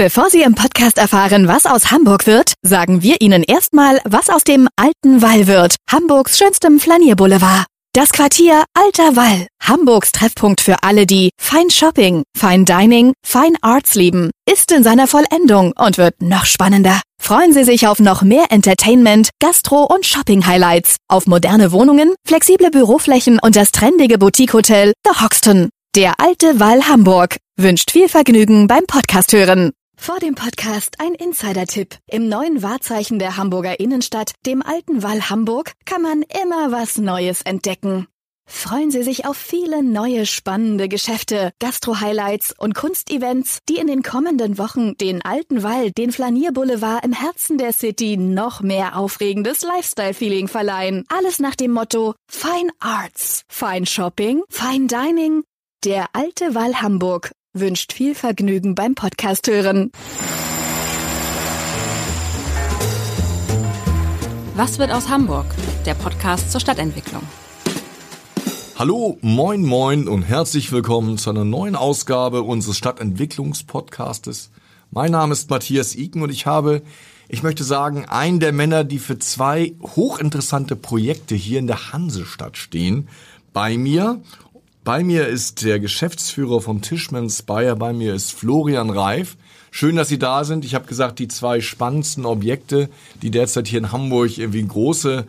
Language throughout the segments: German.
Bevor Sie im Podcast erfahren, was aus Hamburg wird, sagen wir Ihnen erstmal, was aus dem Alten Wall wird, Hamburgs schönstem Flanierboulevard. Das Quartier Alter Wall, Hamburgs Treffpunkt für alle, die Fine Shopping, Fine Dining, Fine Arts lieben, ist in seiner Vollendung und wird noch spannender. Freuen Sie sich auf noch mehr Entertainment, Gastro- und Shopping-Highlights, auf moderne Wohnungen, flexible Büroflächen und das trendige Boutique-Hotel The Hoxton. Der Alte Wall Hamburg wünscht viel Vergnügen beim Podcast hören. Vor dem Podcast ein Insider-Tipp. Im neuen Wahrzeichen der Hamburger Innenstadt, dem alten Wall Hamburg, kann man immer was Neues entdecken. Freuen Sie sich auf viele neue spannende Geschäfte, Gastro-Highlights und Kunstevents, die in den kommenden Wochen den alten Wall, den Flanierboulevard im Herzen der City noch mehr aufregendes Lifestyle-Feeling verleihen. Alles nach dem Motto Fine Arts, Fine Shopping, Fine Dining. Der alte Wall Hamburg wünscht viel Vergnügen beim Podcast hören. Was wird aus Hamburg? Der Podcast zur Stadtentwicklung. Hallo, moin, moin und herzlich willkommen zu einer neuen Ausgabe unseres Stadtentwicklungspodcastes. Mein Name ist Matthias Iken und ich habe, ich möchte sagen, einen der Männer, die für zwei hochinteressante Projekte hier in der Hansestadt stehen, bei mir bei mir ist der Geschäftsführer von Tischmanns Bayer, bei mir ist Florian Reif. Schön, dass Sie da sind. Ich habe gesagt, die zwei spannendsten Objekte, die derzeit hier in Hamburg irgendwie große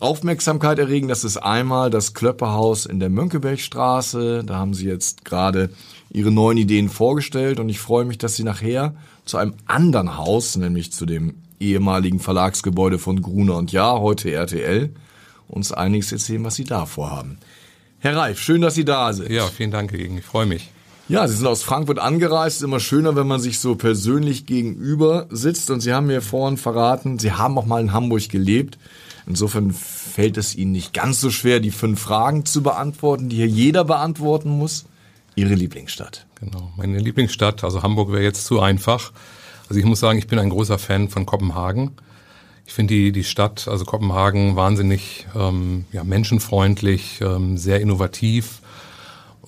Aufmerksamkeit erregen, das ist einmal das Klöpperhaus in der Mönckebergstraße. Da haben Sie jetzt gerade Ihre neuen Ideen vorgestellt und ich freue mich, dass Sie nachher zu einem anderen Haus, nämlich zu dem ehemaligen Verlagsgebäude von Gruner und Jahr, heute RTL, uns einiges erzählen, was Sie da vorhaben. Herr Reif, schön, dass Sie da sind. Ja, vielen Dank, Gegen. Ich freue mich. Ja, Sie sind aus Frankfurt angereist. Ist immer schöner, wenn man sich so persönlich gegenüber sitzt. Und Sie haben mir vorhin verraten, Sie haben auch mal in Hamburg gelebt. Insofern fällt es Ihnen nicht ganz so schwer, die fünf Fragen zu beantworten, die hier jeder beantworten muss. Ihre Lieblingsstadt. Genau, meine Lieblingsstadt, also Hamburg wäre jetzt zu einfach. Also ich muss sagen, ich bin ein großer Fan von Kopenhagen. Ich finde die, die Stadt, also Kopenhagen, wahnsinnig ähm, ja, menschenfreundlich, ähm, sehr innovativ,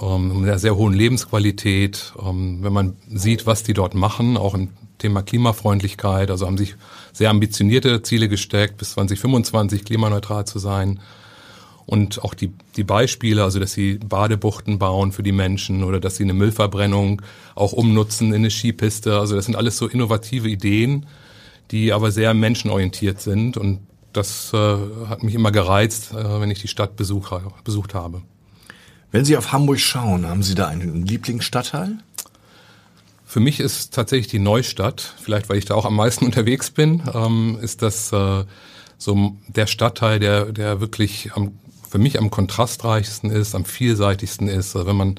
ähm, mit einer sehr hohen Lebensqualität. Ähm, wenn man sieht, was die dort machen, auch im Thema Klimafreundlichkeit, also haben sich sehr ambitionierte Ziele gesteckt, bis 2025 klimaneutral zu sein. Und auch die, die Beispiele, also dass sie Badebuchten bauen für die Menschen oder dass sie eine Müllverbrennung auch umnutzen in eine Skipiste. Also das sind alles so innovative Ideen, die aber sehr menschenorientiert sind und das äh, hat mich immer gereizt, äh, wenn ich die Stadt besuch, besucht habe. Wenn Sie auf Hamburg schauen, haben Sie da einen Lieblingsstadtteil? Für mich ist tatsächlich die Neustadt, vielleicht weil ich da auch am meisten unterwegs bin, ähm, ist das äh, so der Stadtteil, der, der wirklich am, für mich am kontrastreichsten ist, am vielseitigsten ist. Also wenn man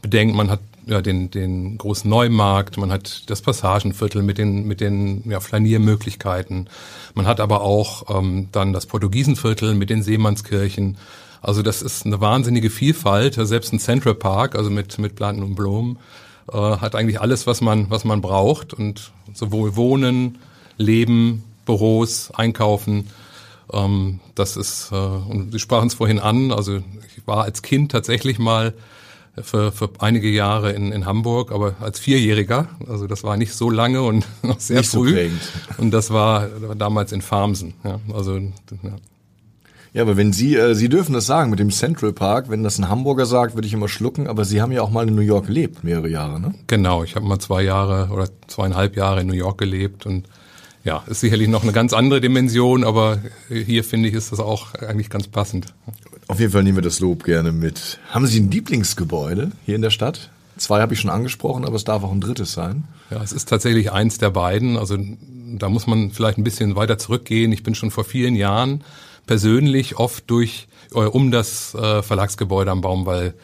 bedenkt, man hat ja, den, den großen Neumarkt, man hat das Passagenviertel mit den, mit den ja, Flaniermöglichkeiten, man hat aber auch ähm, dann das Portugiesenviertel mit den Seemannskirchen. Also das ist eine wahnsinnige Vielfalt. Selbst ein Central Park, also mit, mit Planten und Blumen, äh, hat eigentlich alles, was man, was man braucht. Und sowohl Wohnen, Leben, Büros, Einkaufen, ähm, das ist, äh, und Sie sprachen es vorhin an, also ich war als Kind tatsächlich mal für, für einige Jahre in, in Hamburg, aber als Vierjähriger. Also das war nicht so lange und noch sehr nicht früh. So und das war damals in Farmsen. Ja, also ja. Ja, aber wenn Sie, äh, Sie dürfen das sagen mit dem Central Park, wenn das ein Hamburger sagt, würde ich immer schlucken, aber Sie haben ja auch mal in New York gelebt, mehrere Jahre, ne? Genau, ich habe mal zwei Jahre oder zweieinhalb Jahre in New York gelebt und ja, ist sicherlich noch eine ganz andere Dimension, aber hier finde ich, ist das auch eigentlich ganz passend. Auf jeden Fall nehmen wir das Lob gerne mit. Haben Sie ein Lieblingsgebäude hier in der Stadt? Zwei habe ich schon angesprochen, aber es darf auch ein drittes sein. Ja, es ist tatsächlich eins der beiden. Also da muss man vielleicht ein bisschen weiter zurückgehen. Ich bin schon vor vielen Jahren persönlich oft durch äh, um das äh, Verlagsgebäude am Baumwall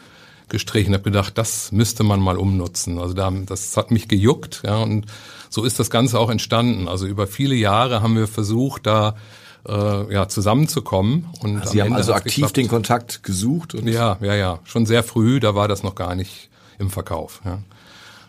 gestrichen, habe gedacht, das müsste man mal umnutzen. Also da, das hat mich gejuckt, ja, und so ist das Ganze auch entstanden. Also über viele Jahre haben wir versucht, da äh, ja, zusammenzukommen. Und Sie haben Ende also aktiv geklappt. den Kontakt gesucht? Und ja, ja, ja. Schon sehr früh, da war das noch gar nicht im Verkauf. Ja.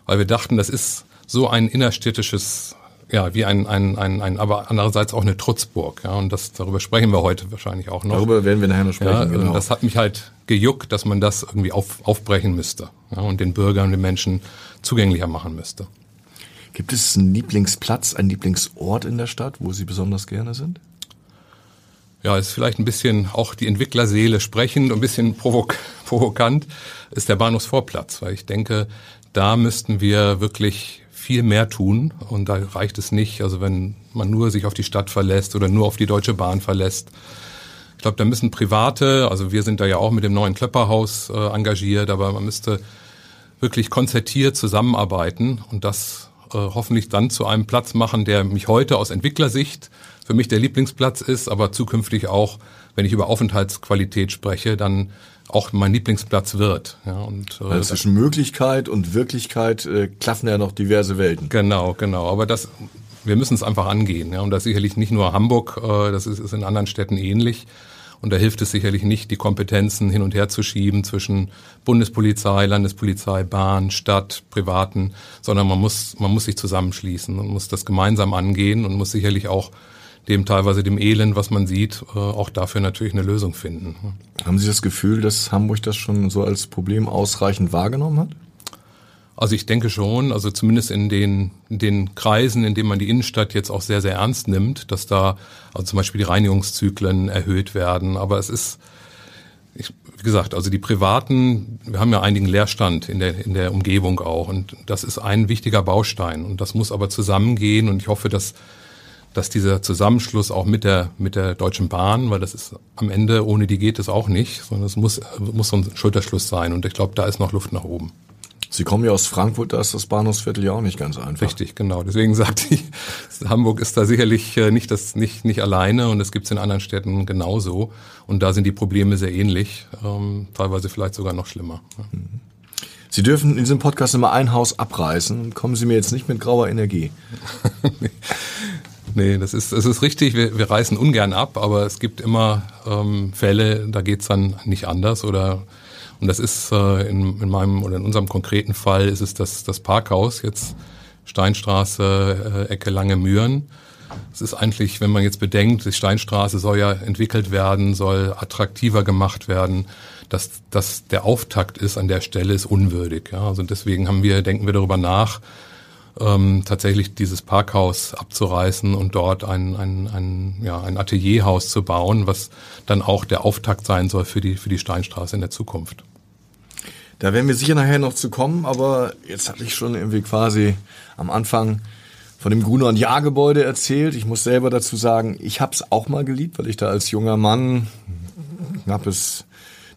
Weil wir dachten, das ist so ein innerstädtisches, ja, wie ein, ein, ein, ein aber andererseits auch eine Trutzburg. Ja, und das, darüber sprechen wir heute wahrscheinlich auch noch. Darüber werden wir nachher noch sprechen, ja, genau. Das hat mich halt gejuckt, dass man das irgendwie auf, aufbrechen müsste ja, und den Bürgern, den Menschen zugänglicher machen müsste. Gibt es einen Lieblingsplatz, einen Lieblingsort in der Stadt, wo Sie besonders gerne sind? Ja, ist vielleicht ein bisschen auch die Entwicklerseele sprechend, ein bisschen provok provokant, ist der Bahnhofsvorplatz, weil ich denke, da müssten wir wirklich viel mehr tun und da reicht es nicht, also wenn man nur sich auf die Stadt verlässt oder nur auf die Deutsche Bahn verlässt. Ich glaube, da müssen Private, also wir sind da ja auch mit dem neuen Klepperhaus äh, engagiert, aber man müsste wirklich konzertiert zusammenarbeiten und das äh, hoffentlich dann zu einem Platz machen, der mich heute aus Entwicklersicht für mich der Lieblingsplatz ist, aber zukünftig auch, wenn ich über Aufenthaltsqualität spreche, dann auch mein Lieblingsplatz wird. Ja, und, äh, also zwischen Möglichkeit und Wirklichkeit äh, klaffen ja noch diverse Welten. Genau, genau. Aber das, wir müssen es einfach angehen. Ja, und das sicherlich nicht nur Hamburg, äh, das ist, ist in anderen Städten ähnlich. Und da hilft es sicherlich nicht, die Kompetenzen hin und her zu schieben zwischen Bundespolizei, Landespolizei, Bahn, Stadt, Privaten, sondern man muss, man muss sich zusammenschließen und muss das gemeinsam angehen und muss sicherlich auch dem teilweise dem Elend, was man sieht, äh, auch dafür natürlich eine Lösung finden. Haben Sie das Gefühl, dass Hamburg das schon so als Problem ausreichend wahrgenommen hat? Also ich denke schon, also zumindest in den, in den Kreisen, in denen man die Innenstadt jetzt auch sehr, sehr ernst nimmt, dass da also zum Beispiel die Reinigungszyklen erhöht werden. Aber es ist, ich, wie gesagt, also die privaten, wir haben ja einigen Leerstand in der, in der Umgebung auch und das ist ein wichtiger Baustein und das muss aber zusammengehen und ich hoffe, dass dass dieser Zusammenschluss auch mit der, mit der Deutschen Bahn, weil das ist am Ende, ohne die geht es auch nicht, sondern es muss, muss so ein Schulterschluss sein. Und ich glaube, da ist noch Luft nach oben. Sie kommen ja aus Frankfurt, da ist das Bahnhofsviertel ja auch nicht ganz einfach. Richtig, genau. Deswegen sagte ich, Hamburg ist da sicherlich äh, nicht, das, nicht, nicht alleine und es gibt es in anderen Städten genauso. Und da sind die Probleme sehr ähnlich, ähm, teilweise vielleicht sogar noch schlimmer. Sie dürfen in diesem Podcast immer ein Haus abreißen. Kommen Sie mir jetzt nicht mit grauer Energie. Nee, das ist, das ist richtig. Wir, wir reißen ungern ab, aber es gibt immer ähm, Fälle, da geht's dann nicht anders oder und das ist äh, in, in meinem oder in unserem konkreten Fall ist es das, das Parkhaus, jetzt Steinstraße, äh, Ecke Lange Mühren. Es ist eigentlich, wenn man jetzt bedenkt, die Steinstraße soll ja entwickelt werden, soll attraktiver gemacht werden, dass, dass der Auftakt ist an der Stelle, ist unwürdig. Ja? Also deswegen haben wir, denken wir darüber nach, ähm, tatsächlich dieses Parkhaus abzureißen und dort ein, ein, ein, ja, ein Atelierhaus zu bauen, was dann auch der Auftakt sein soll für die, für die Steinstraße in der Zukunft. Da werden wir sicher nachher noch zu kommen, aber jetzt hatte ich schon irgendwie quasi am Anfang von dem Gruner und Jahr-Gebäude erzählt. Ich muss selber dazu sagen, ich habe es auch mal geliebt, weil ich da als junger Mann knappes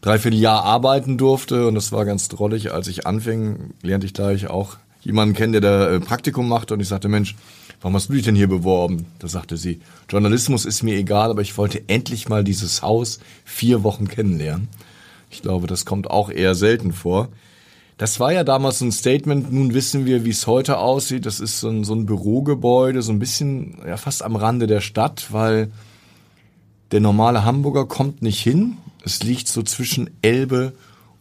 dreiviertel Jahr arbeiten durfte und das war ganz drollig. Als ich anfing, lernte ich gleich auch jemanden kennen, der da äh, Praktikum macht und ich sagte, Mensch, warum hast du dich denn hier beworben? Da sagte sie, Journalismus ist mir egal, aber ich wollte endlich mal dieses Haus vier Wochen kennenlernen. Ich glaube, das kommt auch eher selten vor. Das war ja damals so ein Statement. Nun wissen wir, wie es heute aussieht. Das ist so ein, so ein Bürogebäude, so ein bisschen ja, fast am Rande der Stadt, weil der normale Hamburger kommt nicht hin. Es liegt so zwischen Elbe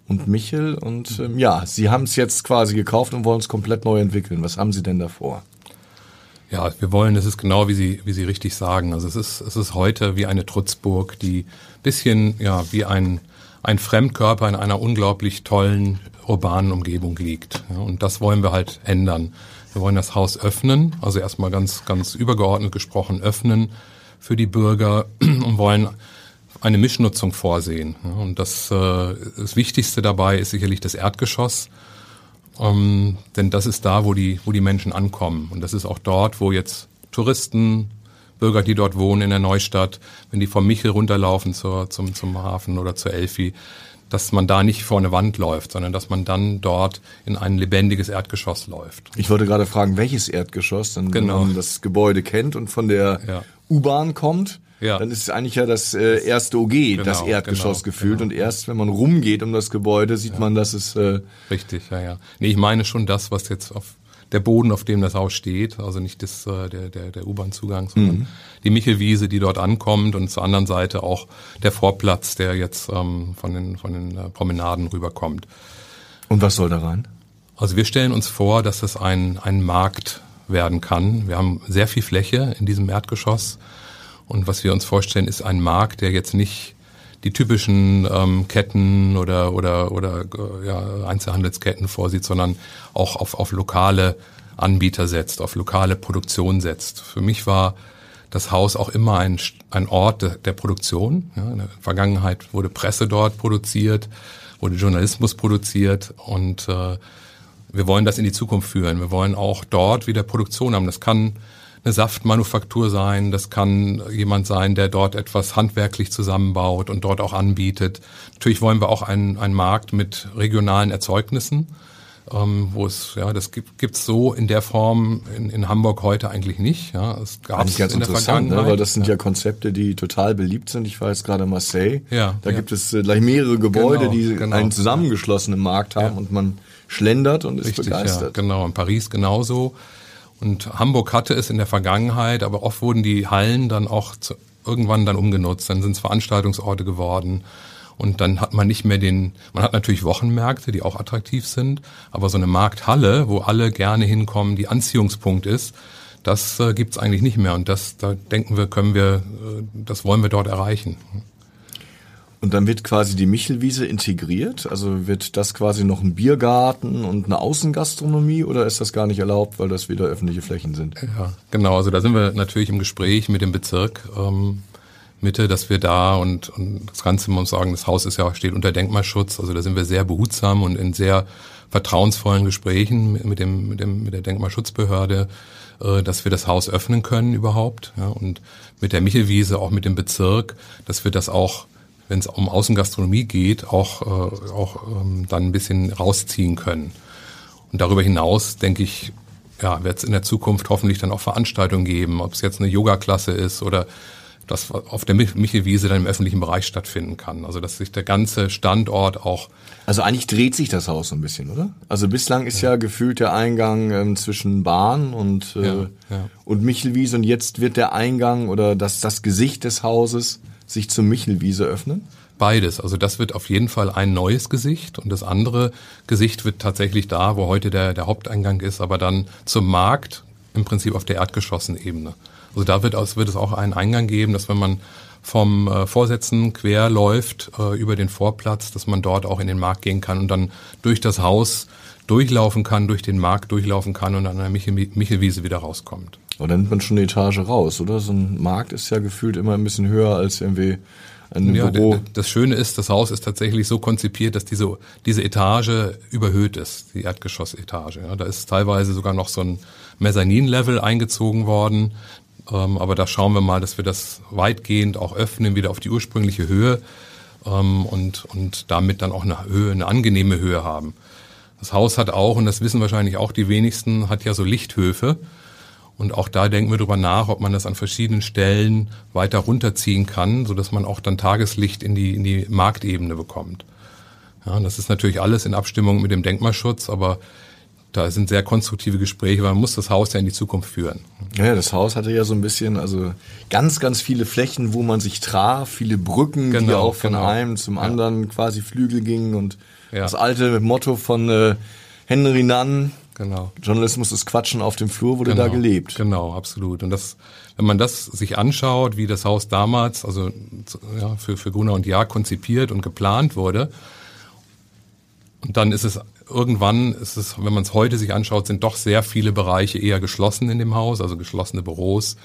und Michel. Und ähm, ja, Sie haben es jetzt quasi gekauft und wollen es komplett neu entwickeln. Was haben Sie denn davor? Ja, wir wollen, es ist genau wie Sie, wie Sie richtig sagen. Also es ist, es ist heute wie eine Trutzburg, die bisschen, ja, wie ein, ein Fremdkörper in einer unglaublich tollen urbanen Umgebung liegt. Ja, und das wollen wir halt ändern. Wir wollen das Haus öffnen, also erstmal ganz, ganz übergeordnet gesprochen öffnen für die Bürger und wollen eine Mischnutzung vorsehen. Und das, äh, das Wichtigste dabei ist sicherlich das Erdgeschoss, ähm, denn das ist da, wo die, wo die Menschen ankommen. Und das ist auch dort, wo jetzt Touristen, Bürger, die dort wohnen in der Neustadt, wenn die vom Michel runterlaufen zur, zum, zum Hafen oder zur Elfi, dass man da nicht vor eine Wand läuft, sondern dass man dann dort in ein lebendiges Erdgeschoss läuft. Ich wollte gerade fragen, welches Erdgeschoss, dann, genau. wenn man das Gebäude kennt und von der ja. U-Bahn kommt, ja. dann ist es eigentlich ja das äh, erste OG, genau, das Erdgeschoss genau, gefühlt. Genau. Und erst wenn man rumgeht um das Gebäude, sieht ja. man, dass es äh, richtig, ja, ja. Nee, ich meine schon das, was jetzt auf der Boden, auf dem das Haus steht, also nicht das, äh, der, der, der U-Bahn-Zugang, sondern mhm. die Michelwiese, die dort ankommt und zur anderen Seite auch der Vorplatz, der jetzt ähm, von den, von den äh, Promenaden rüberkommt. Und was soll da rein? Also wir stellen uns vor, dass es ein, ein Markt werden kann. Wir haben sehr viel Fläche in diesem Erdgeschoss und was wir uns vorstellen, ist ein Markt, der jetzt nicht die typischen ähm, Ketten oder oder oder äh, ja, Einzelhandelsketten vorsieht, sondern auch auf, auf lokale Anbieter setzt, auf lokale Produktion setzt. Für mich war das Haus auch immer ein, ein Ort de, der Produktion. Ja, in der Vergangenheit wurde Presse dort produziert, wurde Journalismus produziert und äh, wir wollen das in die Zukunft führen. Wir wollen auch dort wieder Produktion haben. Das kann eine Saftmanufaktur sein, das kann jemand sein, der dort etwas handwerklich zusammenbaut und dort auch anbietet. Natürlich wollen wir auch einen, einen Markt mit regionalen Erzeugnissen, ähm, wo es, ja, das gibt gibt's so in der Form in, in Hamburg heute eigentlich nicht. Ja, es gab es in der ne, Vergangenheit. Ne? Weil das sind ja. ja. Konzepte, die total beliebt sind. Ich war jetzt gerade in Marseille. Ja, da ja. gibt es äh, gleich mehrere Gebäude, genau, die genau. einen zusammengeschlossenen Markt haben und man schlendert und ist Richtig, begeistert. Ja, genau, in Paris genauso. Und Hamburg hatte es in der Vergangenheit, aber oft wurden die Hallen dann auch zu, irgendwann dann umgenutzt. Dann sind es Veranstaltungsorte geworden. Und dann hat man nicht mehr den, man hat natürlich Wochenmärkte, die auch attraktiv sind, aber so eine Markthalle, wo alle gerne hinkommen, die Anziehungspunkt ist, das äh, gibt's eigentlich nicht mehr. Und das, da denken wir, können wir, äh, das wollen wir dort erreichen. Und dann wird quasi die Michelwiese integriert? Also wird das quasi noch ein Biergarten und eine Außengastronomie oder ist das gar nicht erlaubt, weil das wieder öffentliche Flächen sind? Ja, genau. Also da sind wir natürlich im Gespräch mit dem Bezirk ähm, Mitte, dass wir da und, und das Ganze, muss sagen, das Haus ist ja steht unter Denkmalschutz. Also da sind wir sehr behutsam und in sehr vertrauensvollen Gesprächen mit dem mit dem mit der Denkmalschutzbehörde äh, dass wir das Haus öffnen können überhaupt ja, und mit der Michelwiese auch mit dem Bezirk, dass wir das auch wenn es um Außengastronomie geht, auch, äh, auch ähm, dann ein bisschen rausziehen können. Und darüber hinaus, denke ich, ja, wird es in der Zukunft hoffentlich dann auch Veranstaltungen geben, ob es jetzt eine Yoga-Klasse ist oder das auf der Michelwiese dann im öffentlichen Bereich stattfinden kann. Also dass sich der ganze Standort auch. Also eigentlich dreht sich das Haus so ein bisschen, oder? Also bislang ist ja, ja gefühlt der Eingang ähm, zwischen Bahn und, äh, ja, ja. und Michelwiese und jetzt wird der Eingang oder das, das Gesicht des Hauses sich zur Michelwiese öffnen? Beides. Also das wird auf jeden Fall ein neues Gesicht und das andere Gesicht wird tatsächlich da, wo heute der, der Haupteingang ist, aber dann zum Markt im Prinzip auf der Erdgeschossen-Ebene. Also da wird, aus, wird es auch einen Eingang geben, dass wenn man vom äh, Vorsätzen quer läuft äh, über den Vorplatz, dass man dort auch in den Markt gehen kann und dann durch das Haus durchlaufen kann, durch den Markt durchlaufen kann und an der Michel Michelwiese wieder rauskommt. Aber dann nimmt man schon eine Etage raus, oder? So ein Markt ist ja gefühlt immer ein bisschen höher als irgendwie ein ja, Büro. Das Schöne ist, das Haus ist tatsächlich so konzipiert, dass diese, diese Etage überhöht ist, die Erdgeschossetage. Ja, da ist teilweise sogar noch so ein Mezzanin-Level eingezogen worden. Ähm, aber da schauen wir mal, dass wir das weitgehend auch öffnen, wieder auf die ursprüngliche Höhe ähm, und, und damit dann auch eine Höhe, eine angenehme Höhe haben. Das Haus hat auch, und das wissen wahrscheinlich auch die wenigsten, hat ja so Lichthöfe. Und auch da denken wir drüber nach, ob man das an verschiedenen Stellen weiter runterziehen kann, so dass man auch dann Tageslicht in die, in die Marktebene bekommt. Ja, das ist natürlich alles in Abstimmung mit dem Denkmalschutz, aber da sind sehr konstruktive Gespräche, weil man muss das Haus ja in die Zukunft führen. Ja, das Haus hatte ja so ein bisschen, also ganz, ganz viele Flächen, wo man sich traf, viele Brücken, genau, die auch von genau. einem zum anderen ja. quasi Flügel gingen und ja. das alte Motto von äh, Henry Nunn, Genau. Journalismus ist Quatschen auf dem Flur, wurde genau, da gelebt. Genau, absolut. Und das, wenn man das sich anschaut, wie das Haus damals, also ja, für, für Gunnar und Jahr konzipiert und geplant wurde, und dann ist es irgendwann, ist es, wenn man es heute sich anschaut, sind doch sehr viele Bereiche eher geschlossen in dem Haus, also geschlossene Büros.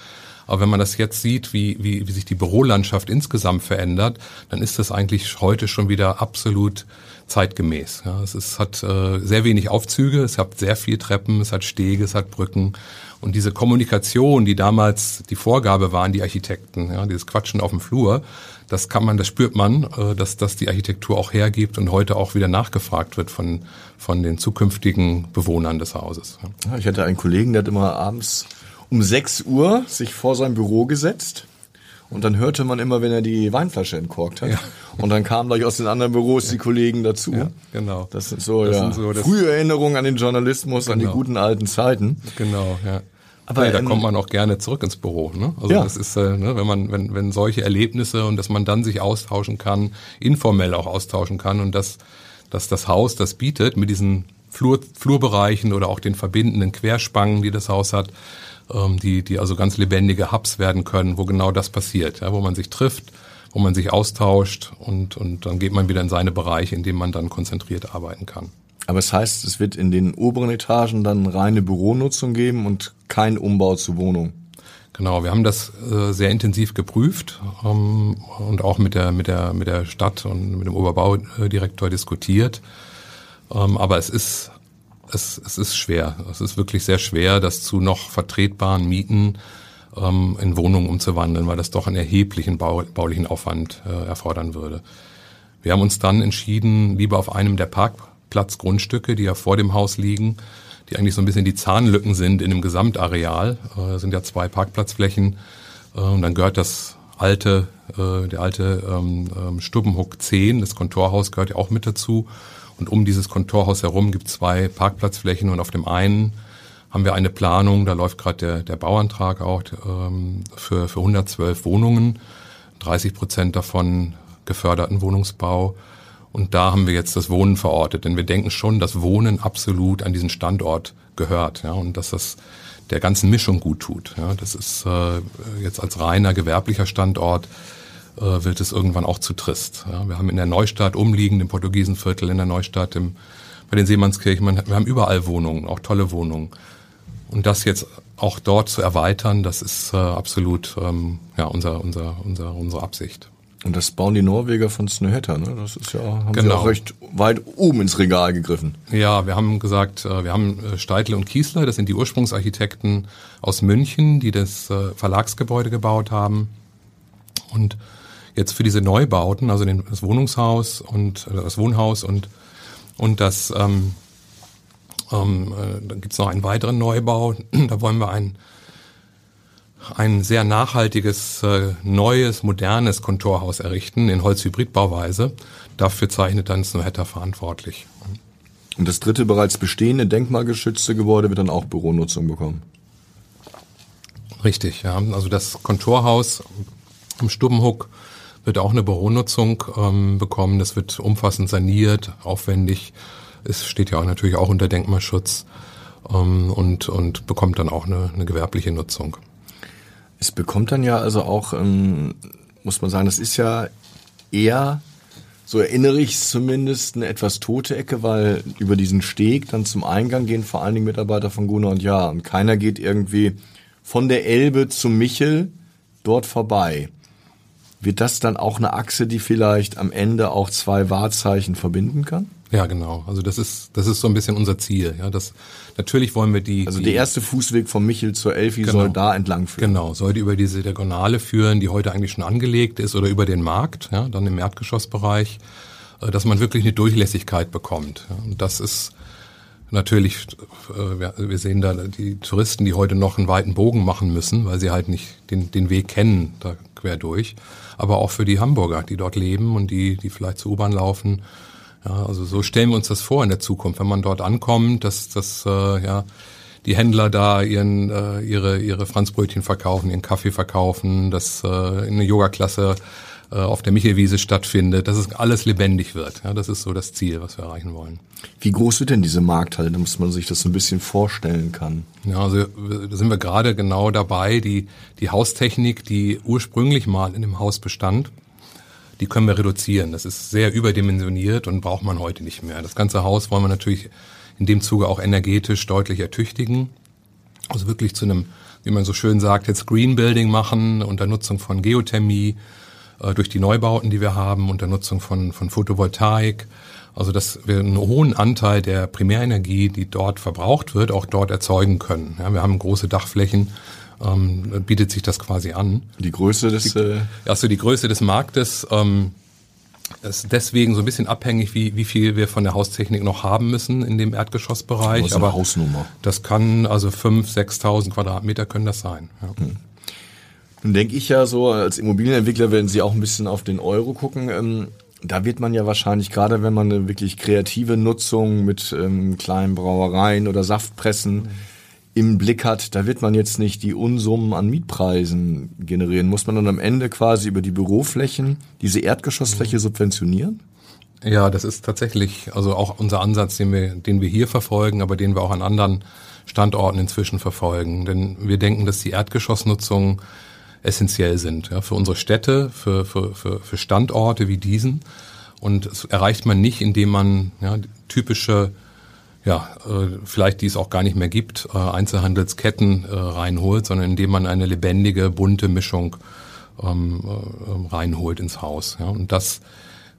Aber wenn man das jetzt sieht, wie, wie, wie sich die Bürolandschaft insgesamt verändert, dann ist das eigentlich heute schon wieder absolut zeitgemäß. Ja, es ist, hat äh, sehr wenig Aufzüge, es hat sehr viel Treppen, es hat Stege, es hat Brücken. Und diese Kommunikation, die damals die Vorgabe waren, die Architekten, ja, dieses Quatschen auf dem Flur, das kann man, das spürt man, äh, dass das die Architektur auch hergibt und heute auch wieder nachgefragt wird von, von den zukünftigen Bewohnern des Hauses. Ja, ich hatte einen Kollegen, der hat immer abends um 6 Uhr sich vor sein Büro gesetzt und dann hörte man immer, wenn er die Weinflasche entkorkt hat. Ja. Und dann kamen gleich aus den anderen Büros ja. die Kollegen dazu. Ja, genau. Das sind so, das ja, sind so frühe Erinnerungen an den Journalismus, genau. an die genau. guten alten Zeiten. Genau, ja. Aber nee, da ähm, kommt man auch gerne zurück ins Büro. Ne? Also ja. das ist, äh, ne, wenn man, wenn, wenn solche Erlebnisse und dass man dann sich austauschen kann, informell auch austauschen kann und dass, dass das Haus das bietet mit diesen Flur, Flurbereichen oder auch den verbindenden Querspangen, die das Haus hat, ähm, die, die also ganz lebendige Hubs werden können, wo genau das passiert, ja, wo man sich trifft, wo man sich austauscht und, und dann geht man wieder in seine Bereiche, in denen man dann konzentriert arbeiten kann. Aber es heißt, es wird in den oberen Etagen dann reine Büronutzung geben und kein Umbau zu Wohnung. Genau, wir haben das äh, sehr intensiv geprüft ähm, und auch mit der mit der mit der Stadt und mit dem Oberbaudirektor diskutiert. Ähm, aber es ist es, es ist schwer. Es ist wirklich sehr schwer, das zu noch vertretbaren Mieten ähm, in Wohnungen umzuwandeln, weil das doch einen erheblichen bau, baulichen Aufwand äh, erfordern würde. Wir haben uns dann entschieden, lieber auf einem der Parkplatzgrundstücke, die ja vor dem Haus liegen, die eigentlich so ein bisschen die Zahnlücken sind in dem Gesamtareal, äh, sind ja zwei Parkplatzflächen äh, und dann gehört das alte, äh, der alte ähm, ähm, Stubbenhook 10, das Kontorhaus gehört ja auch mit dazu und um dieses Kontorhaus herum gibt es zwei Parkplatzflächen und auf dem einen haben wir eine Planung, da läuft gerade der, der Bauantrag auch ähm, für, für 112 Wohnungen, 30 Prozent davon geförderten Wohnungsbau. Und da haben wir jetzt das Wohnen verortet, denn wir denken schon, dass Wohnen absolut an diesen Standort gehört ja, und dass das der ganzen Mischung gut tut. Ja. Das ist äh, jetzt als reiner gewerblicher Standort äh, wird es irgendwann auch zu trist. Ja. Wir haben in der Neustadt umliegend, im Portugiesenviertel, in der Neustadt, im, bei den Seemannskirchen, wir haben überall Wohnungen, auch tolle Wohnungen. Und das jetzt auch dort zu erweitern, das ist äh, absolut ähm, ja, unser, unser, unser, unsere Absicht. Und das bauen die Norweger von Snøhetta, ne? Das ist ja, haben genau. sie auch recht weit oben ins Regal gegriffen. Ja, wir haben gesagt, äh, wir haben äh, Steitle und Kiesler, das sind die Ursprungsarchitekten aus München, die das äh, Verlagsgebäude gebaut haben. Und jetzt für diese Neubauten, also das Wohnungshaus und das Wohnhaus und, und das ähm, ähm, äh, dann gibt es noch einen weiteren Neubau. da wollen wir ein, ein sehr nachhaltiges, äh, neues, modernes Kontorhaus errichten in Holzhybridbauweise. Dafür zeichnet dann Snowhatter verantwortlich. Und das dritte bereits bestehende denkmalgeschützte Gebäude wird dann auch Büronutzung bekommen? Richtig, ja. Also das Kontorhaus im Stubbenhook wird auch eine Büronutzung ähm, bekommen. Das wird umfassend saniert, aufwendig es steht ja auch natürlich auch unter Denkmalschutz ähm, und, und bekommt dann auch eine, eine gewerbliche Nutzung. Es bekommt dann ja also auch, ähm, muss man sagen, das ist ja eher, so erinnere ich es zumindest, eine etwas tote Ecke, weil über diesen Steg dann zum Eingang gehen vor allen Dingen Mitarbeiter von Gunnar und Ja. Und keiner geht irgendwie von der Elbe zum Michel dort vorbei. Wird das dann auch eine Achse, die vielleicht am Ende auch zwei Wahrzeichen verbinden kann? Ja, genau. Also das ist das ist so ein bisschen unser Ziel. Ja, das natürlich wollen wir die. Also der erste Fußweg vom Michel zur Elfi genau, soll da entlang führen. Genau, sollte über diese Diagonale führen, die heute eigentlich schon angelegt ist, oder über den Markt, ja, dann im Erdgeschossbereich, äh, dass man wirklich eine Durchlässigkeit bekommt. Ja, und das ist natürlich, äh, wir sehen da die Touristen, die heute noch einen weiten Bogen machen müssen, weil sie halt nicht den, den Weg kennen, da quer durch. Aber auch für die Hamburger, die dort leben und die, die vielleicht zur U-Bahn laufen. Ja, also so stellen wir uns das vor in der Zukunft, wenn man dort ankommt, dass, dass äh, ja, die Händler da ihren, äh, ihre, ihre Franzbrötchen verkaufen, ihren Kaffee verkaufen, dass äh, eine Yoga-Klasse äh, auf der Michelwiese stattfindet, dass es alles lebendig wird. Ja, das ist so das Ziel, was wir erreichen wollen. Wie groß wird denn diese Markthalle, damit man sich das so ein bisschen vorstellen kann? Ja, also da sind wir gerade genau dabei, die, die Haustechnik, die ursprünglich mal in dem Haus bestand, die können wir reduzieren. Das ist sehr überdimensioniert und braucht man heute nicht mehr. Das ganze Haus wollen wir natürlich in dem Zuge auch energetisch deutlich ertüchtigen. Also wirklich zu einem, wie man so schön sagt, jetzt Green Building machen unter Nutzung von Geothermie, äh, durch die Neubauten, die wir haben, unter Nutzung von, von Photovoltaik. Also dass wir einen hohen Anteil der Primärenergie, die dort verbraucht wird, auch dort erzeugen können. Ja, wir haben große Dachflächen, ähm, bietet sich das quasi an. Die Größe des... Äh also die Größe des Marktes ähm, ist deswegen so ein bisschen abhängig, wie, wie viel wir von der Haustechnik noch haben müssen in dem Erdgeschossbereich. Das Aber Hausnummer. Das kann, also 5.000, 6.000 Quadratmeter können das sein. Ja. Hm. Nun denke ich ja so, als Immobilienentwickler werden Sie auch ein bisschen auf den Euro gucken. Ähm, da wird man ja wahrscheinlich, gerade wenn man eine wirklich kreative Nutzung mit ähm, kleinen Brauereien oder Saftpressen mhm im Blick hat, da wird man jetzt nicht die Unsummen an Mietpreisen generieren. Muss man dann am Ende quasi über die Büroflächen diese Erdgeschossfläche subventionieren? Ja, das ist tatsächlich also auch unser Ansatz, den wir, den wir hier verfolgen, aber den wir auch an anderen Standorten inzwischen verfolgen. Denn wir denken, dass die Erdgeschossnutzung essentiell sind ja, für unsere Städte, für, für, für, für Standorte wie diesen. Und das erreicht man nicht, indem man ja, typische ja, äh, vielleicht die es auch gar nicht mehr gibt, äh, Einzelhandelsketten äh, reinholt, sondern indem man eine lebendige, bunte Mischung ähm, äh, reinholt ins Haus. Ja. Und das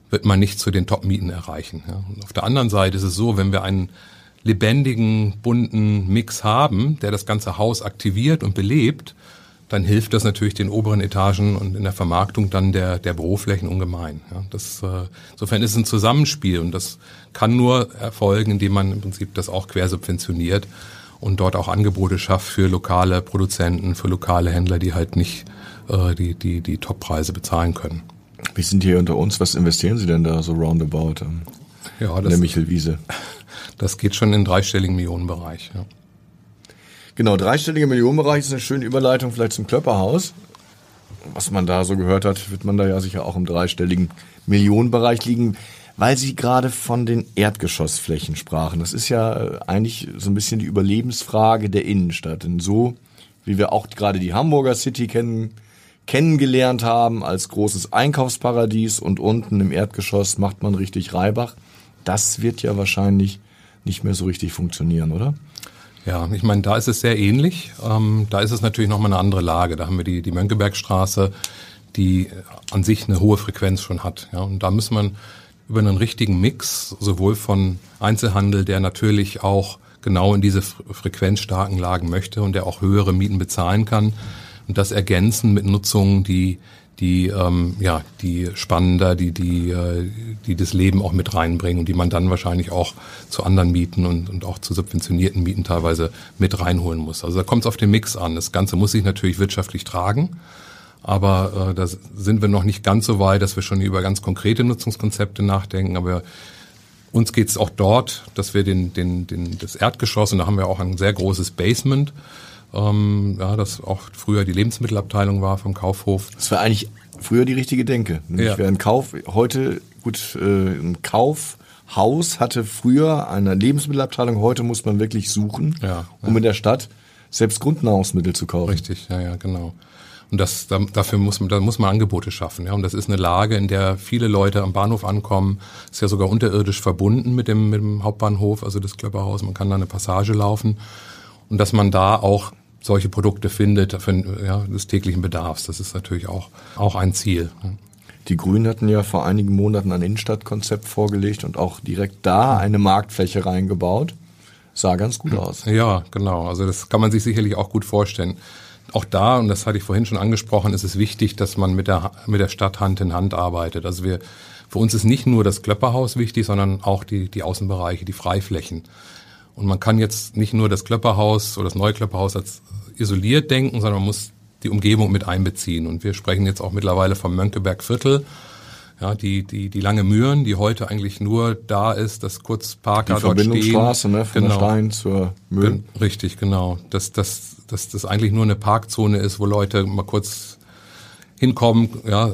wird man nicht zu den Top-Mieten erreichen. Ja. Und auf der anderen Seite ist es so, wenn wir einen lebendigen, bunten Mix haben, der das ganze Haus aktiviert und belebt, dann hilft das natürlich den oberen Etagen und in der Vermarktung dann der, der Büroflächen ungemein. Ja, das, äh, insofern ist es ein Zusammenspiel und das kann nur erfolgen, indem man im Prinzip das auch quersubventioniert und dort auch Angebote schafft für lokale Produzenten, für lokale Händler, die halt nicht äh, die, die, die Toppreise bezahlen können. Wir sind hier unter uns. Was investieren Sie denn da so roundabout ähm, ja, in der Michelwiese? Das geht schon in den dreistelligen Millionenbereich. Ja. Genau, dreistellige Millionenbereich ist eine schöne Überleitung vielleicht zum Klöpperhaus. Was man da so gehört hat, wird man da ja sicher auch im dreistelligen Millionenbereich liegen, weil Sie gerade von den Erdgeschossflächen sprachen. Das ist ja äh, eigentlich so ein bisschen die Überlebensfrage der Innenstadt. Denn so, wie wir auch gerade die Hamburger City kennen, kennengelernt haben als großes Einkaufsparadies und unten im Erdgeschoss macht man richtig Reibach. Das wird ja wahrscheinlich nicht mehr so richtig funktionieren, oder? Ja, ich meine, da ist es sehr ähnlich. Ähm, da ist es natürlich nochmal eine andere Lage. Da haben wir die, die Mönckebergstraße, die an sich eine hohe Frequenz schon hat. Ja, und da muss man über einen richtigen Mix, sowohl von Einzelhandel, der natürlich auch genau in diese frequenzstarken Lagen möchte und der auch höhere Mieten bezahlen kann, und das ergänzen mit Nutzungen, die die ähm, ja die spannender, die die äh, die das Leben auch mit reinbringen und die man dann wahrscheinlich auch zu anderen Mieten und und auch zu subventionierten Mieten teilweise mit reinholen muss. Also da kommt es auf den Mix an. Das Ganze muss sich natürlich wirtschaftlich tragen, aber äh, da sind wir noch nicht ganz so weit, dass wir schon über ganz konkrete Nutzungskonzepte nachdenken. Aber uns geht es auch dort, dass wir den den den das Erdgeschoss und da haben wir auch ein sehr großes Basement ähm, ja, das auch früher die Lebensmittelabteilung war vom Kaufhof. Das war eigentlich früher die richtige Denke. Nämlich ja. ein Kauf, heute, gut, äh, ein Kaufhaus hatte früher eine Lebensmittelabteilung, heute muss man wirklich suchen, ja, um ja. in der Stadt selbst Grundnahrungsmittel zu kaufen. Richtig, ja, ja, genau. Und das, da, dafür muss man, da muss man Angebote schaffen. Ja. Und das ist eine Lage, in der viele Leute am Bahnhof ankommen. Ist ja sogar unterirdisch verbunden mit dem, mit dem Hauptbahnhof, also das Klöpperhaus. Man kann da eine Passage laufen. Und dass man da auch solche Produkte findet für, ja, des täglichen Bedarfs. Das ist natürlich auch, auch ein Ziel. Die Grünen hatten ja vor einigen Monaten ein Innenstadtkonzept vorgelegt und auch direkt da eine Marktfläche reingebaut. Sah ganz gut aus. Ja, genau. Also das kann man sich sicherlich auch gut vorstellen. Auch da, und das hatte ich vorhin schon angesprochen, ist es wichtig, dass man mit der, mit der Stadt Hand in Hand arbeitet. Also wir, für uns ist nicht nur das Klöpperhaus wichtig, sondern auch die, die Außenbereiche, die Freiflächen. Und man kann jetzt nicht nur das Klöpperhaus oder das neue Klöpperhaus als isoliert denken, sondern man muss die Umgebung mit einbeziehen. Und wir sprechen jetzt auch mittlerweile vom Mönckebergviertel. Ja, die, die, die lange Mühren, die heute eigentlich nur da ist, dass kurz Parker die dort Verbindungsstraße, stehen. ne, von genau. der Stein zur Mühlen. Richtig, genau. Dass, dass, dass das eigentlich nur eine Parkzone ist, wo Leute mal kurz hinkommen, ja, äh,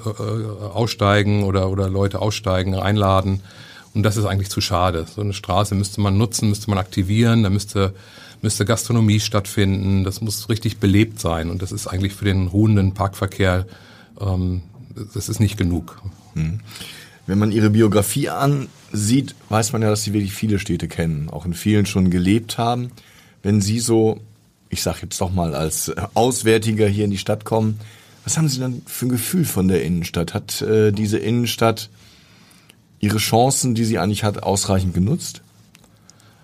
aussteigen oder, oder Leute aussteigen, einladen. Und das ist eigentlich zu schade. So eine Straße müsste man nutzen, müsste man aktivieren, da müsste, müsste Gastronomie stattfinden, das muss richtig belebt sein. Und das ist eigentlich für den ruhenden Parkverkehr, ähm, das ist nicht genug. Mhm. Wenn man ihre Biografie ansieht, weiß man ja, dass sie wirklich viele Städte kennen, auch in vielen schon gelebt haben. Wenn Sie so, ich sage jetzt doch mal als Auswärtiger hier in die Stadt kommen, was haben Sie dann für ein Gefühl von der Innenstadt? Hat äh, diese Innenstadt ihre Chancen, die sie eigentlich hat, ausreichend genutzt?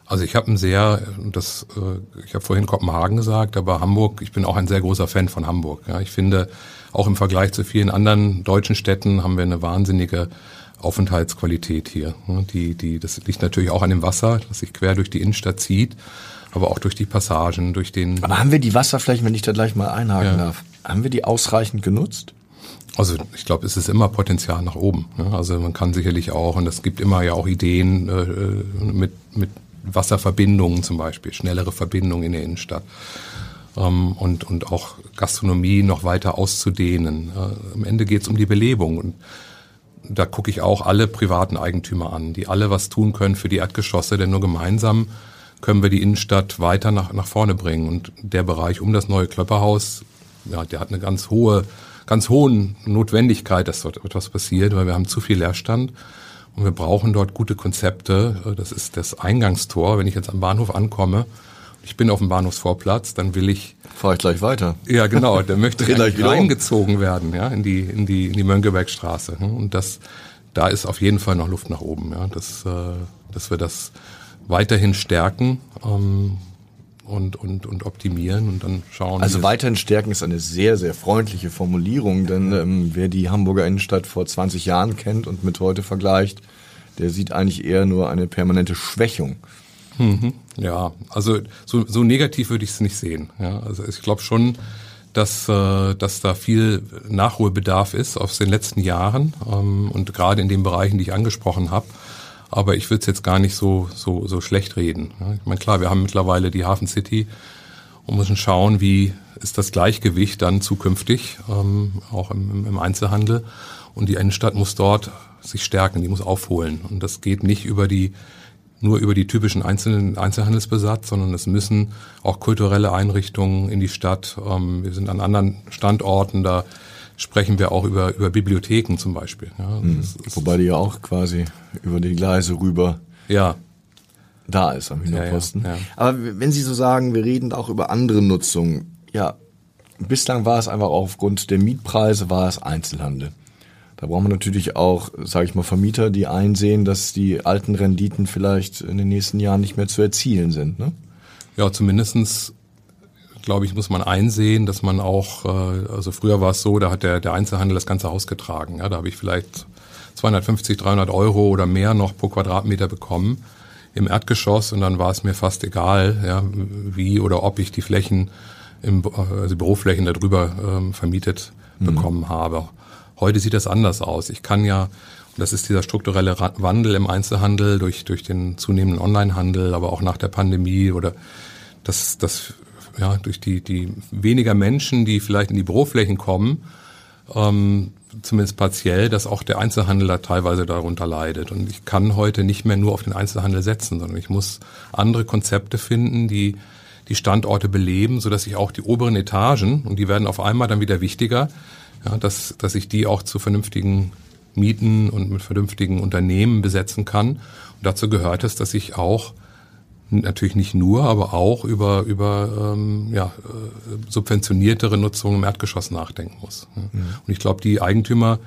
Also ich habe ein sehr, das, äh, ich habe vorhin Kopenhagen gesagt, aber Hamburg, ich bin auch ein sehr großer Fan von Hamburg. Ja, ich finde, auch im Vergleich zu vielen anderen deutschen Städten haben wir eine wahnsinnige Aufenthaltsqualität hier. Die, die, das liegt natürlich auch an dem Wasser, das sich quer durch die Innenstadt zieht, aber auch durch die Passagen, durch den. Aber haben wir die Wasserflächen, wenn ich da gleich mal einhaken ja. darf, haben wir die ausreichend genutzt? Also ich glaube, es ist immer Potenzial nach oben. Ne? Also man kann sicherlich auch, und es gibt immer ja auch Ideen äh, mit, mit Wasserverbindungen zum Beispiel, schnellere Verbindungen in der Innenstadt. Ähm, und, und auch Gastronomie noch weiter auszudehnen. Äh, am Ende geht es um die Belebung. Und da gucke ich auch alle privaten Eigentümer an, die alle was tun können für die Erdgeschosse, denn nur gemeinsam können wir die Innenstadt weiter nach, nach vorne bringen. Und der Bereich um das neue Klöpperhaus, ja, der hat eine ganz hohe ganz hohen Notwendigkeit, dass dort etwas passiert, weil wir haben zu viel Leerstand. Und wir brauchen dort gute Konzepte. Das ist das Eingangstor. Wenn ich jetzt am Bahnhof ankomme, ich bin auf dem Bahnhofsvorplatz, dann will ich. Fahre ich gleich weiter. Ja, genau. Der möchte gleich reingezogen um. werden, ja, in die, in die, in die Mönckebergstraße. Und das, da ist auf jeden Fall noch Luft nach oben, ja. Das, äh, dass wir das weiterhin stärken. Ähm, und, und, und optimieren und dann schauen. Also weiterhin stärken ist eine sehr, sehr freundliche Formulierung, denn ähm, wer die Hamburger Innenstadt vor 20 Jahren kennt und mit heute vergleicht, der sieht eigentlich eher nur eine permanente Schwächung. Mhm. Ja, also so, so negativ würde ich es nicht sehen. Ja, also ich glaube schon, dass, äh, dass da viel Nachholbedarf ist aus den letzten Jahren ähm, und gerade in den Bereichen, die ich angesprochen habe. Aber ich würde es jetzt gar nicht so, so, so schlecht reden. Ich meine, klar, wir haben mittlerweile die Hafen City und müssen schauen, wie ist das Gleichgewicht dann zukünftig, ähm, auch im, im Einzelhandel. Und die Innenstadt muss dort sich stärken, die muss aufholen. Und das geht nicht über die nur über die typischen einzelnen Einzelhandelsbesatz, sondern es müssen auch kulturelle Einrichtungen in die Stadt. Ähm, wir sind an anderen Standorten, da sprechen wir auch über, über Bibliotheken zum Beispiel. Ja, mhm. Wobei die ja auch quasi über die Gleise rüber ja. da ist am Hühnerposten. Ja, ja, ja. Aber wenn Sie so sagen, wir reden auch über andere Nutzung, ja, bislang war es einfach aufgrund der Mietpreise war es Einzelhandel. Da brauchen wir natürlich auch, sage ich mal, Vermieter, die einsehen, dass die alten Renditen vielleicht in den nächsten Jahren nicht mehr zu erzielen sind. Ne? Ja, zumindestens glaube ich, muss man einsehen, dass man auch, äh, also früher war es so, da hat der, der Einzelhandel das ganze Haus getragen. Ja, da habe ich vielleicht 250, 300 Euro oder mehr noch pro Quadratmeter bekommen im Erdgeschoss und dann war es mir fast egal, ja, wie oder ob ich die Flächen, im, also Büroflächen darüber ähm, vermietet mhm. bekommen habe. Heute sieht das anders aus. Ich kann ja, und das ist dieser strukturelle Wandel im Einzelhandel durch, durch den zunehmenden Onlinehandel, aber auch nach der Pandemie oder das, das ja, durch die, die weniger Menschen, die vielleicht in die Büroflächen kommen, ähm, zumindest partiell, dass auch der Einzelhandel da teilweise darunter leidet. Und ich kann heute nicht mehr nur auf den Einzelhandel setzen, sondern ich muss andere Konzepte finden, die die Standorte beleben, sodass ich auch die oberen Etagen, und die werden auf einmal dann wieder wichtiger, ja, dass, dass ich die auch zu vernünftigen Mieten und mit vernünftigen Unternehmen besetzen kann. Und dazu gehört es, dass ich auch natürlich nicht nur, aber auch über über ähm, ja, äh, subventioniertere Nutzung im Erdgeschoss nachdenken muss. Mhm. Und ich glaube, die Eigentümer,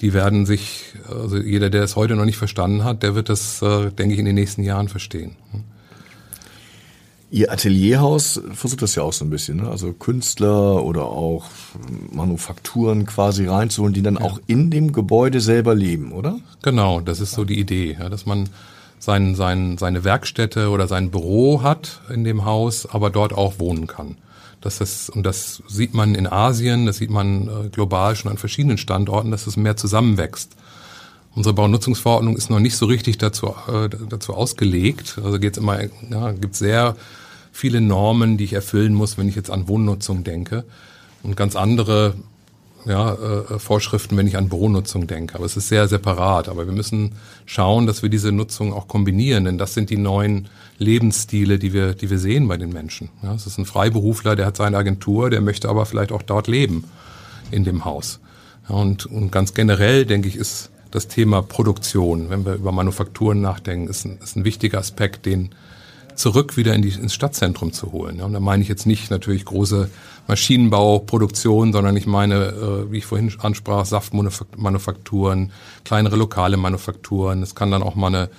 die werden sich, also jeder, der es heute noch nicht verstanden hat, der wird das, äh, denke ich, in den nächsten Jahren verstehen. Ihr Atelierhaus versucht das ja auch so ein bisschen, ne? also Künstler oder auch Manufakturen quasi reinzuholen, die dann ja. auch in dem Gebäude selber leben, oder? Genau, das ist so die Idee, ja, dass man sein, sein, seine Werkstätte oder sein Büro hat in dem Haus, aber dort auch wohnen kann. Das ist, und das sieht man in Asien, das sieht man äh, global schon an verschiedenen Standorten, dass es mehr zusammenwächst. Unsere Baunutzungsverordnung ist noch nicht so richtig dazu, äh, dazu ausgelegt. Also geht's immer, ja, gibt sehr viele Normen, die ich erfüllen muss, wenn ich jetzt an Wohnnutzung denke. Und ganz andere ja, äh, Vorschriften, wenn ich an Büronutzung denke. Aber es ist sehr separat. Aber wir müssen schauen, dass wir diese Nutzung auch kombinieren, denn das sind die neuen Lebensstile, die wir, die wir sehen bei den Menschen. Ja, es ist ein Freiberufler, der hat seine Agentur, der möchte aber vielleicht auch dort leben in dem Haus. Ja, und, und ganz generell, denke ich, ist das Thema Produktion, wenn wir über Manufakturen nachdenken, ist ein, ist ein wichtiger Aspekt, den zurück wieder in die, ins Stadtzentrum zu holen. Ja, und da meine ich jetzt nicht natürlich große Maschinenbauproduktion, sondern ich meine, äh, wie ich vorhin ansprach, Saftmanufakturen, kleinere lokale Manufakturen. Es kann dann auch mal eine,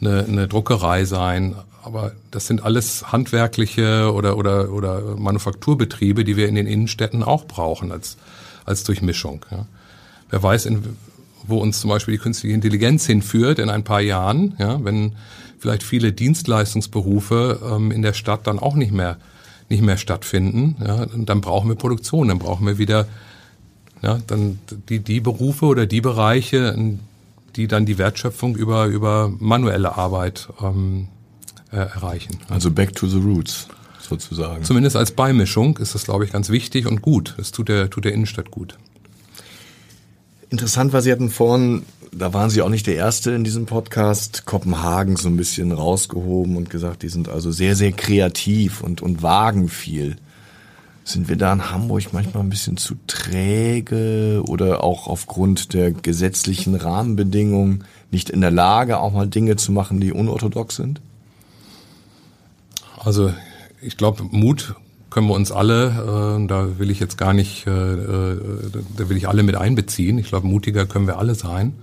eine, eine Druckerei sein. Aber das sind alles handwerkliche oder, oder, oder Manufakturbetriebe, die wir in den Innenstädten auch brauchen als, als Durchmischung. Ja. Wer weiß, in, wo uns zum Beispiel die künstliche Intelligenz hinführt in ein paar Jahren, ja, wenn vielleicht viele Dienstleistungsberufe ähm, in der Stadt dann auch nicht mehr nicht mehr stattfinden, ja, dann brauchen wir Produktion, dann brauchen wir wieder ja, dann die, die Berufe oder die Bereiche, die dann die Wertschöpfung über, über manuelle Arbeit ähm, äh, erreichen. Also back to the roots sozusagen. Zumindest als Beimischung ist das, glaube ich, ganz wichtig und gut. Das tut der, tut der Innenstadt gut. Interessant war, Sie hatten vorhin, da waren Sie auch nicht der Erste in diesem Podcast, Kopenhagen so ein bisschen rausgehoben und gesagt, die sind also sehr, sehr kreativ und, und wagen viel. Sind wir da in Hamburg manchmal ein bisschen zu träge oder auch aufgrund der gesetzlichen Rahmenbedingungen nicht in der Lage, auch mal Dinge zu machen, die unorthodox sind? Also ich glaube, Mut können wir uns alle, äh, da will ich jetzt gar nicht, äh, äh, da will ich alle mit einbeziehen. Ich glaube, mutiger können wir alle sein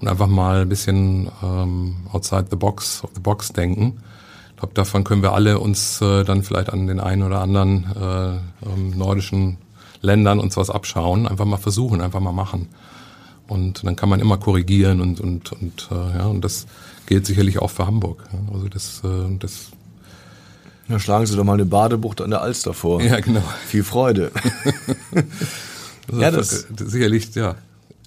und einfach mal ein bisschen ähm, outside the box, of the box denken glaube, davon können wir alle uns äh, dann vielleicht an den einen oder anderen äh, ähm, nordischen Ländern uns was abschauen. Einfach mal versuchen, einfach mal machen. Und dann kann man immer korrigieren und und und äh, ja und das gilt sicherlich auch für Hamburg. Also das äh, das ja, schlagen Sie doch mal eine Badebucht an der Alster vor. Ja, genau. Viel Freude. ja, das, das sicherlich, ja.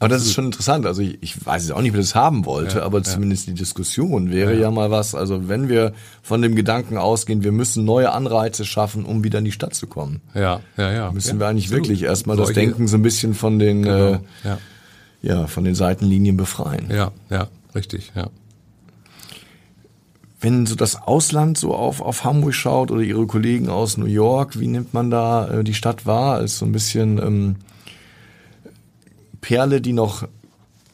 Aber das ist schon interessant. Also ich, ich weiß jetzt auch nicht, wie das haben wollte, ja, aber ja. zumindest die Diskussion wäre ja. ja. mal was. Also wenn wir von dem Gedanken ausgehen, wir müssen neue Anreize schaffen, um wieder in die Stadt zu kommen. Ja, ja, ja. Müssen wir eigentlich absolut. wirklich erstmal das Denken so ein bisschen von den, genau. äh, ja. von den Seitenlinien befreien. Ja, ja, richtig, ja. Wenn so das Ausland so auf, auf Hamburg schaut oder Ihre Kollegen aus New York, wie nimmt man da äh, die Stadt wahr? Als so ein bisschen ähm, Perle, die noch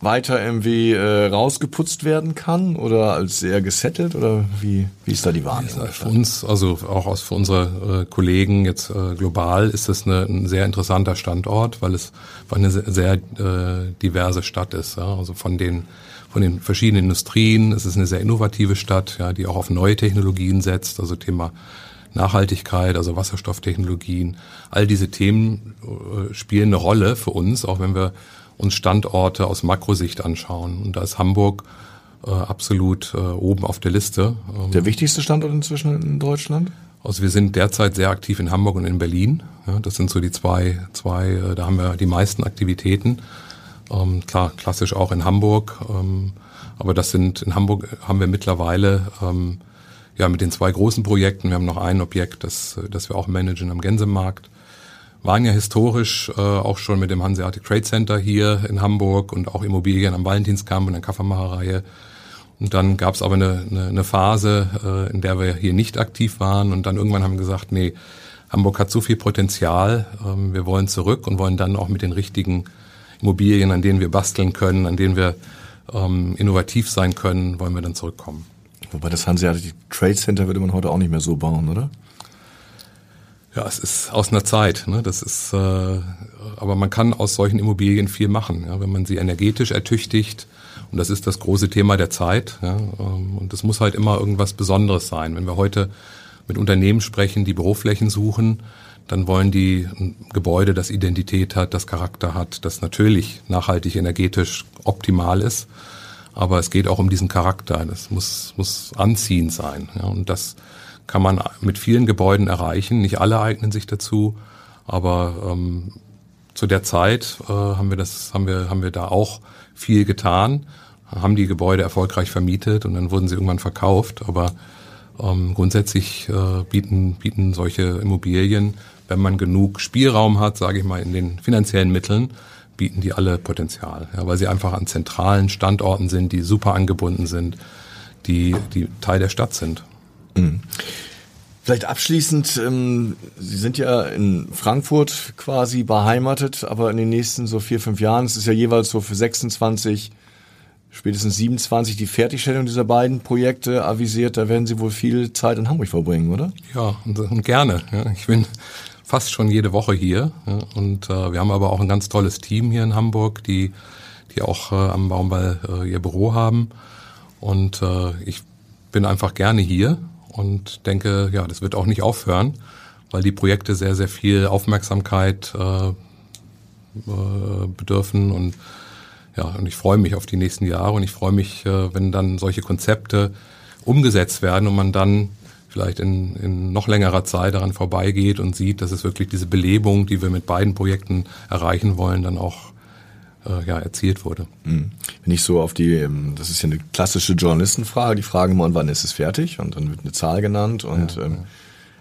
weiter irgendwie äh, rausgeputzt werden kann oder als sehr gesettelt oder wie, wie ist da die Wahrnehmung? Für uns, also auch aus für unsere äh, Kollegen jetzt äh, global ist das eine, ein sehr interessanter Standort, weil es weil eine sehr, sehr äh, diverse Stadt ist. Ja? Also von den von den verschiedenen Industrien, es ist eine sehr innovative Stadt, ja, die auch auf neue Technologien setzt, also Thema Nachhaltigkeit, also Wasserstofftechnologien. All diese Themen äh, spielen eine Rolle für uns, auch wenn wir uns Standorte aus Makrosicht anschauen. Und da ist Hamburg äh, absolut äh, oben auf der Liste. Ähm, der wichtigste Standort inzwischen in Deutschland? Also wir sind derzeit sehr aktiv in Hamburg und in Berlin. Ja, das sind so die zwei, zwei, äh, da haben wir die meisten Aktivitäten. Ähm, klar, klassisch auch in Hamburg. Ähm, aber das sind, in Hamburg haben wir mittlerweile ähm, ja mit den zwei großen Projekten, wir haben noch ein Objekt, das, das wir auch managen am Gänsemarkt waren ja historisch äh, auch schon mit dem Hanseatic Trade Center hier in Hamburg und auch Immobilien am Valentinskamp und der Kaffeemacherreihe. Und dann gab es aber eine, eine, eine Phase, äh, in der wir hier nicht aktiv waren und dann irgendwann haben wir gesagt, nee, Hamburg hat so viel Potenzial, ähm, wir wollen zurück und wollen dann auch mit den richtigen Immobilien, an denen wir basteln können, an denen wir ähm, innovativ sein können, wollen wir dann zurückkommen. Wobei das Hanseatic Trade Center würde man heute auch nicht mehr so bauen, oder? Ja, es ist aus einer Zeit. Ne? Das ist, äh, aber man kann aus solchen Immobilien viel machen, ja? wenn man sie energetisch ertüchtigt. Und das ist das große Thema der Zeit. Ja? Ähm, und es muss halt immer irgendwas Besonderes sein. Wenn wir heute mit Unternehmen sprechen, die Büroflächen suchen, dann wollen die ein Gebäude, das Identität hat, das Charakter hat, das natürlich nachhaltig energetisch optimal ist. Aber es geht auch um diesen Charakter. Das muss, muss anziehend sein. Ja? Und das kann man mit vielen Gebäuden erreichen. Nicht alle eignen sich dazu, aber ähm, zu der Zeit äh, haben wir das, haben wir, haben wir da auch viel getan, haben die Gebäude erfolgreich vermietet und dann wurden sie irgendwann verkauft. Aber ähm, grundsätzlich äh, bieten, bieten solche Immobilien, wenn man genug Spielraum hat, sage ich mal, in den finanziellen Mitteln, bieten die alle Potenzial, ja, weil sie einfach an zentralen Standorten sind, die super angebunden sind, die, die Teil der Stadt sind. Mhm. Vielleicht abschließend, ähm, Sie sind ja in Frankfurt quasi beheimatet, aber in den nächsten so vier, fünf Jahren, es ist ja jeweils so für 26, spätestens 27 die Fertigstellung dieser beiden Projekte avisiert, da werden Sie wohl viel Zeit in Hamburg verbringen, oder? Ja, und, und gerne. Ja. Ich bin fast schon jede Woche hier ja. und äh, wir haben aber auch ein ganz tolles Team hier in Hamburg, die, die auch äh, am Baumball äh, ihr Büro haben und äh, ich bin einfach gerne hier und denke, ja, das wird auch nicht aufhören, weil die Projekte sehr, sehr viel Aufmerksamkeit äh, äh, bedürfen. Und ja, und ich freue mich auf die nächsten Jahre. Und ich freue mich, äh, wenn dann solche Konzepte umgesetzt werden und man dann vielleicht in, in noch längerer Zeit daran vorbeigeht und sieht, dass es wirklich diese Belebung, die wir mit beiden Projekten erreichen wollen, dann auch äh, ja, erzielt wurde. Mhm. Wenn ich so auf die, ähm, das ist ja eine klassische Journalistenfrage, die fragen immer, wann ist es fertig? Und dann wird eine Zahl genannt. Und ja, ähm, ja.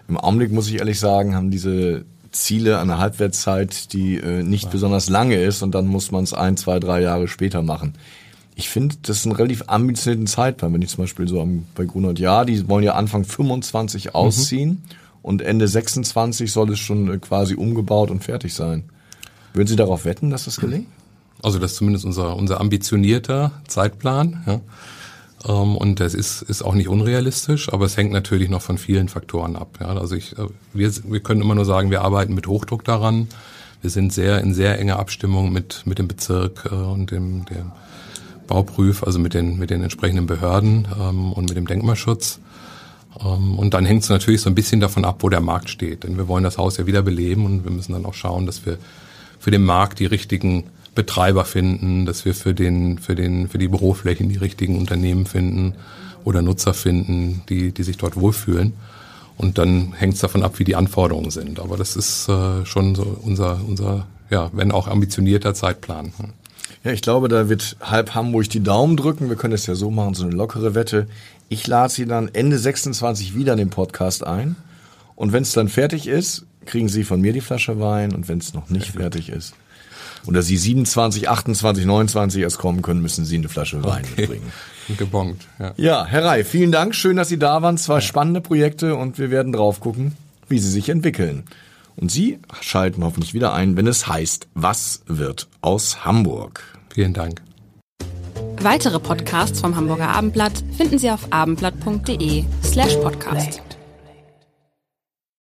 im Augenblick muss ich ehrlich sagen, haben diese Ziele eine Halbwertszeit, die äh, nicht ja. besonders lange ist und dann muss man es ein, zwei, drei Jahre später machen. Ich finde, das ist ein relativ ambitionierten Zeitplan. Wenn ich zum Beispiel so am, bei Grunert Jahr, die wollen ja Anfang 25 ausziehen. Mhm und Ende 26 soll es schon äh, quasi umgebaut und fertig sein. Würden Sie darauf wetten, dass das gelingt? Also das ist zumindest unser, unser ambitionierter Zeitplan. Ja. Ähm, und das ist, ist auch nicht unrealistisch, aber es hängt natürlich noch von vielen Faktoren ab. Ja. Also ich, äh, wir, wir können immer nur sagen, wir arbeiten mit Hochdruck daran. Wir sind sehr in sehr enger Abstimmung mit, mit dem Bezirk äh, und dem, dem Bauprüf, also mit den, mit den entsprechenden Behörden ähm, und mit dem Denkmalschutz. Ähm, und dann hängt es natürlich so ein bisschen davon ab, wo der Markt steht. Denn wir wollen das Haus ja wieder beleben und wir müssen dann auch schauen, dass wir für den Markt die richtigen Betreiber finden, dass wir für den, für den, für die Büroflächen die richtigen Unternehmen finden oder Nutzer finden, die, die sich dort wohlfühlen. Und dann hängt es davon ab, wie die Anforderungen sind. Aber das ist äh, schon so unser, unser, ja, wenn auch ambitionierter Zeitplan. Ja, ich glaube, da wird halb Hamburg die Daumen drücken. Wir können es ja so machen, so eine lockere Wette. Ich lade Sie dann Ende 26 wieder in den Podcast ein. Und wenn es dann fertig ist, kriegen Sie von mir die Flasche Wein. Und wenn es noch nicht fertig ist, oder Sie 27, 28, 29 erst kommen können, müssen Sie eine Flasche Wein okay. mitbringen. Gebongt, ja. Ja, Herr Rey, vielen Dank. Schön, dass Sie da waren. Zwei ja. spannende Projekte und wir werden drauf gucken, wie sie sich entwickeln. Und Sie schalten hoffentlich wieder ein, wenn es heißt, was wird aus Hamburg? Vielen Dank. Weitere Podcasts vom Hamburger Abendblatt finden Sie auf abendblatt.de slash podcast.